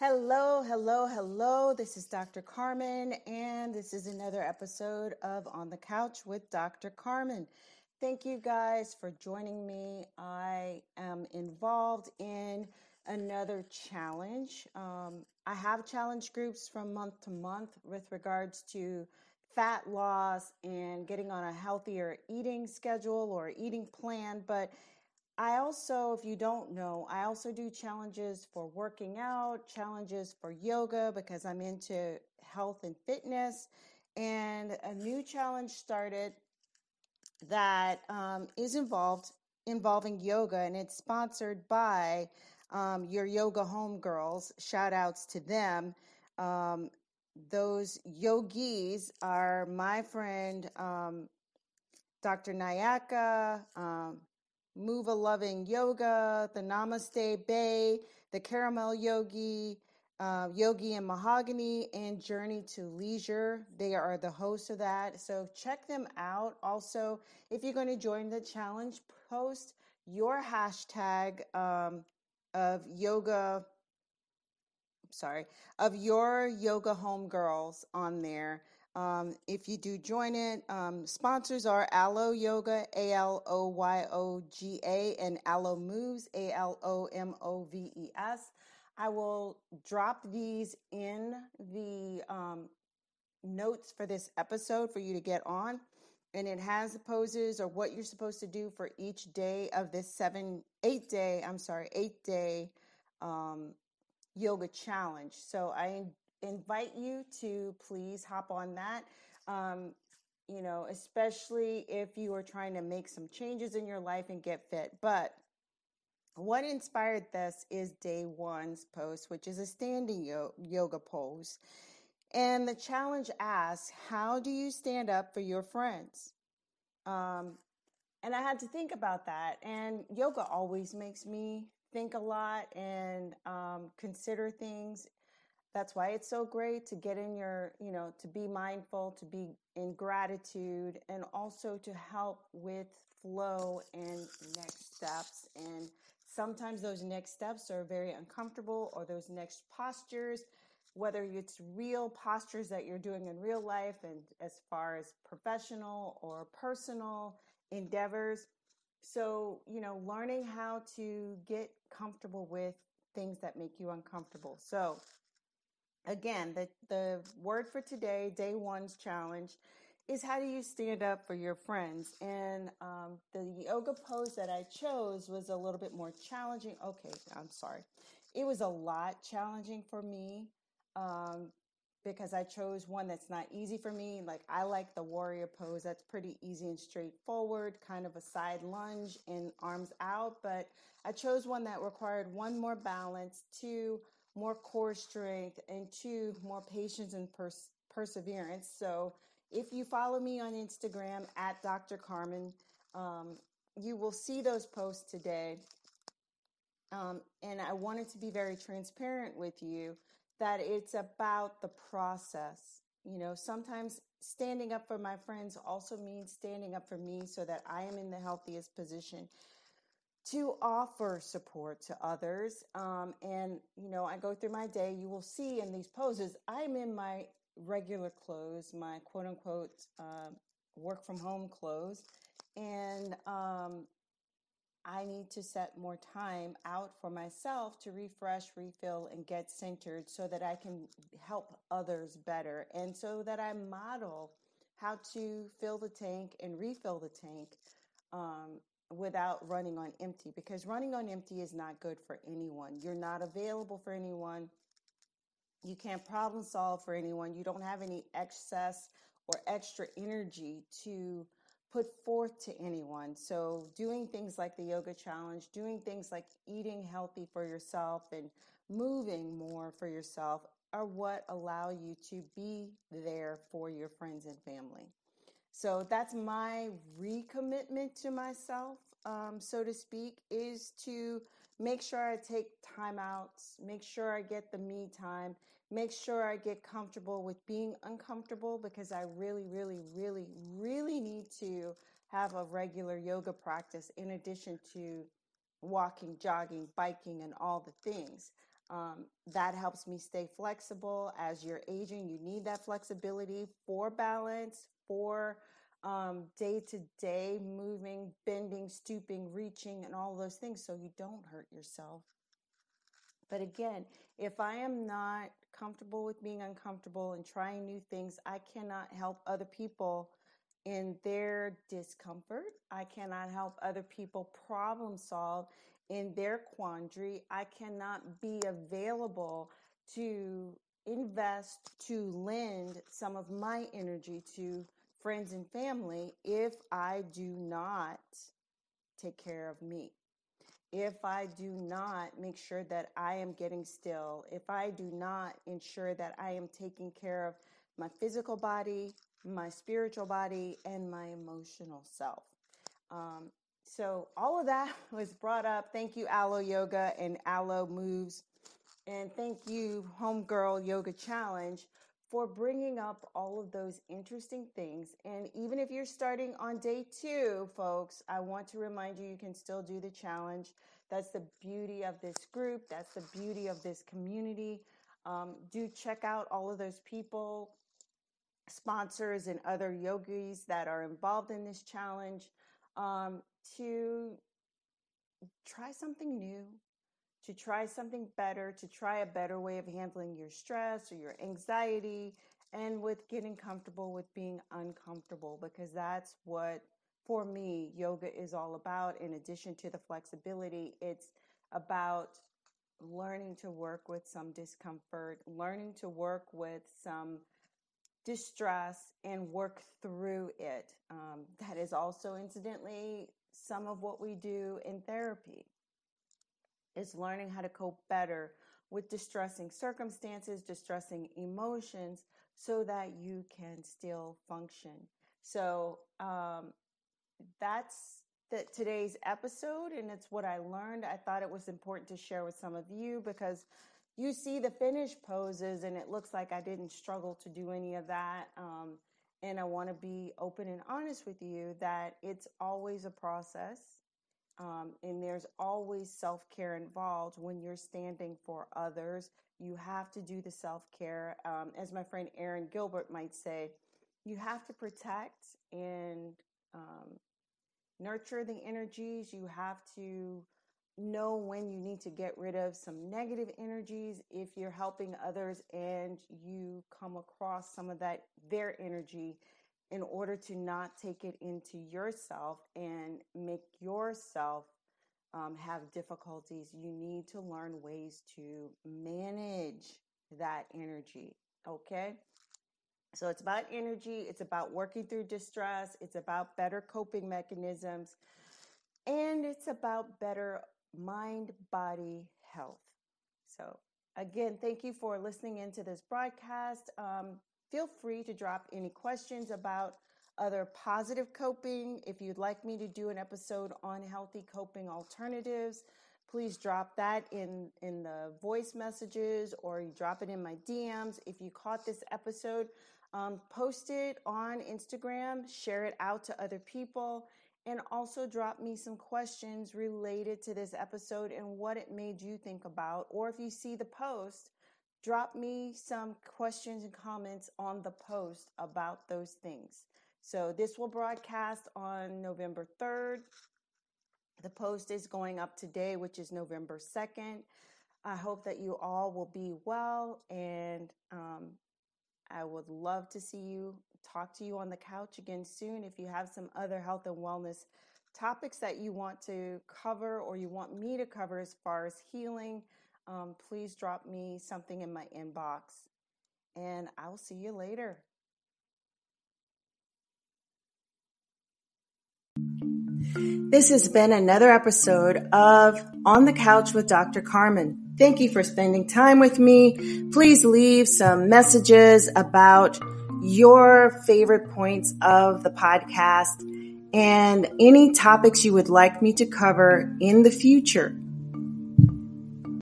Hello, hello, hello. This is Dr. Carmen, and this is another episode of On the Couch with Dr. Carmen. Thank you guys for joining me. I am involved in another challenge. Um, I have challenge groups from month to month with regards to fat loss and getting on a healthier eating schedule or eating plan, but I also, if you don't know, I also do challenges for working out, challenges for yoga because I'm into health and fitness. And a new challenge started that um, is involved involving yoga, and it's sponsored by um, your yoga home girls. Shout outs to them. Um, those yogis are my friend um, Dr. Nayaka. Move a Loving Yoga, the Namaste Bay, the Caramel Yogi, uh, Yogi and Mahogany, and Journey to Leisure. They are the hosts of that. So check them out. Also, if you're going to join the challenge, post your hashtag um, of yoga sorry, of your yoga home girls on there. Um, if you do join it, um, sponsors are Alo Yoga, A L O Y O G A, and Alo Moves, A L O M O V E S. I will drop these in the um, notes for this episode for you to get on. And it has the poses or what you're supposed to do for each day of this seven, eight day, I'm sorry, eight day um, yoga challenge. So I invite you to please hop on that. Um, you know, especially if you are trying to make some changes in your life and get fit. But what inspired this is day one's post, which is a standing yo- yoga pose. And the challenge asks, How do you stand up for your friends? Um, and I had to think about that. And yoga always makes me think a lot and um, consider things. That's why it's so great to get in your, you know, to be mindful, to be in gratitude, and also to help with flow and next steps. And sometimes those next steps are very uncomfortable, or those next postures, whether it's real postures that you're doing in real life, and as far as professional or personal endeavors so, you know, learning how to get comfortable with things that make you uncomfortable. So, again, the, the word for today, day one's challenge, is how do you stand up for your friends? And um, the yoga pose that I chose was a little bit more challenging. Okay, I'm sorry. It was a lot challenging for me um, because I chose one that's not easy for me. Like I like the warrior pose. That's pretty easy and straightforward, kind of a side lunge and arms out. But I chose one that required one more balance, two more core strength, and two more patience and pers- perseverance. So if you follow me on Instagram at Dr. Carmen, um, you will see those posts today. Um, and I wanted to be very transparent with you that it's about the process. You know, sometimes standing up for my friends also means standing up for me so that I am in the healthiest position to offer support to others. Um, and, you know, I go through my day, you will see in these poses, I'm in my regular clothes, my quote unquote uh, work from home clothes. And um, I need to set more time out for myself to refresh, refill, and get centered so that I can help others better and so that I model how to fill the tank and refill the tank um, without running on empty because running on empty is not good for anyone. You're not available for anyone. You can't problem solve for anyone. You don't have any excess or extra energy to put forth to anyone. So, doing things like the yoga challenge, doing things like eating healthy for yourself and moving more for yourself are what allow you to be there for your friends and family. So that's my recommitment to myself, um, so to speak, is to make sure I take time out, make sure I get the me time, make sure I get comfortable with being uncomfortable because I really, really, really, really need to have a regular yoga practice in addition to walking, jogging, biking, and all the things. Um, that helps me stay flexible. As you're aging, you need that flexibility for balance, for um, day to day moving, bending, stooping, reaching, and all those things so you don't hurt yourself. But again, if I am not comfortable with being uncomfortable and trying new things, I cannot help other people in their discomfort. I cannot help other people problem solve in their quandary. I cannot be available to invest, to lend some of my energy to friends and family if I do not take care of me. If I do not make sure that I am getting still, if I do not ensure that I am taking care of my physical body, my spiritual body, and my emotional self. Um, so, all of that was brought up. Thank you, Alo Yoga and Alo Moves. And thank you, Homegirl Yoga Challenge, for bringing up all of those interesting things. And even if you're starting on day two, folks, I want to remind you you can still do the challenge. That's the beauty of this group, that's the beauty of this community. Um, do check out all of those people, sponsors, and other yogis that are involved in this challenge um, to try something new to try something better, to try a better way of handling your stress or your anxiety, and with getting comfortable with being uncomfortable, because that's what, for me, yoga is all about. In addition to the flexibility, it's about learning to work with some discomfort, learning to work with some distress and work through it. Um, that is also, incidentally, some of what we do in therapy is learning how to cope better with distressing circumstances, distressing emotions, so that you can still function. So um, that's the, today's episode, and it's what I learned. I thought it was important to share with some of you because you see the finished poses, and it looks like I didn't struggle to do any of that. Um, and I want to be open and honest with you that it's always a process um, and there's always self care involved when you're standing for others. You have to do the self care. Um, as my friend Aaron Gilbert might say, you have to protect and um, nurture the energies. You have to know when you need to get rid of some negative energies if you're helping others and you come across some of that their energy in order to not take it into yourself and make yourself um, have difficulties, you need to learn ways to manage that energy. Okay. So it's about energy, it's about working through distress, it's about better coping mechanisms, and it's about better mind body health. So, again, thank you for listening into this broadcast. Um, Feel free to drop any questions about other positive coping. If you'd like me to do an episode on healthy coping alternatives, please drop that in in the voice messages or you drop it in my DMs. If you caught this episode, um, post it on Instagram, share it out to other people, and also drop me some questions related to this episode and what it made you think about. Or if you see the post, drop me some questions and comments on the post about those things. So this will broadcast on November 3rd. The post is going up today, which is November 2nd. I hope that you all will be well, and um, I would love to see you, talk to you on the couch again soon. If you have some other health and wellness topics that you want to cover or you want me to cover as far as healing, um, please drop me something in my inbox. And I will see you later. This has been another episode of On the Couch with Dr. Carmen. Thank you for spending time with me. Please leave some messages about your favorite points of the podcast and any topics you would like me to cover in the future.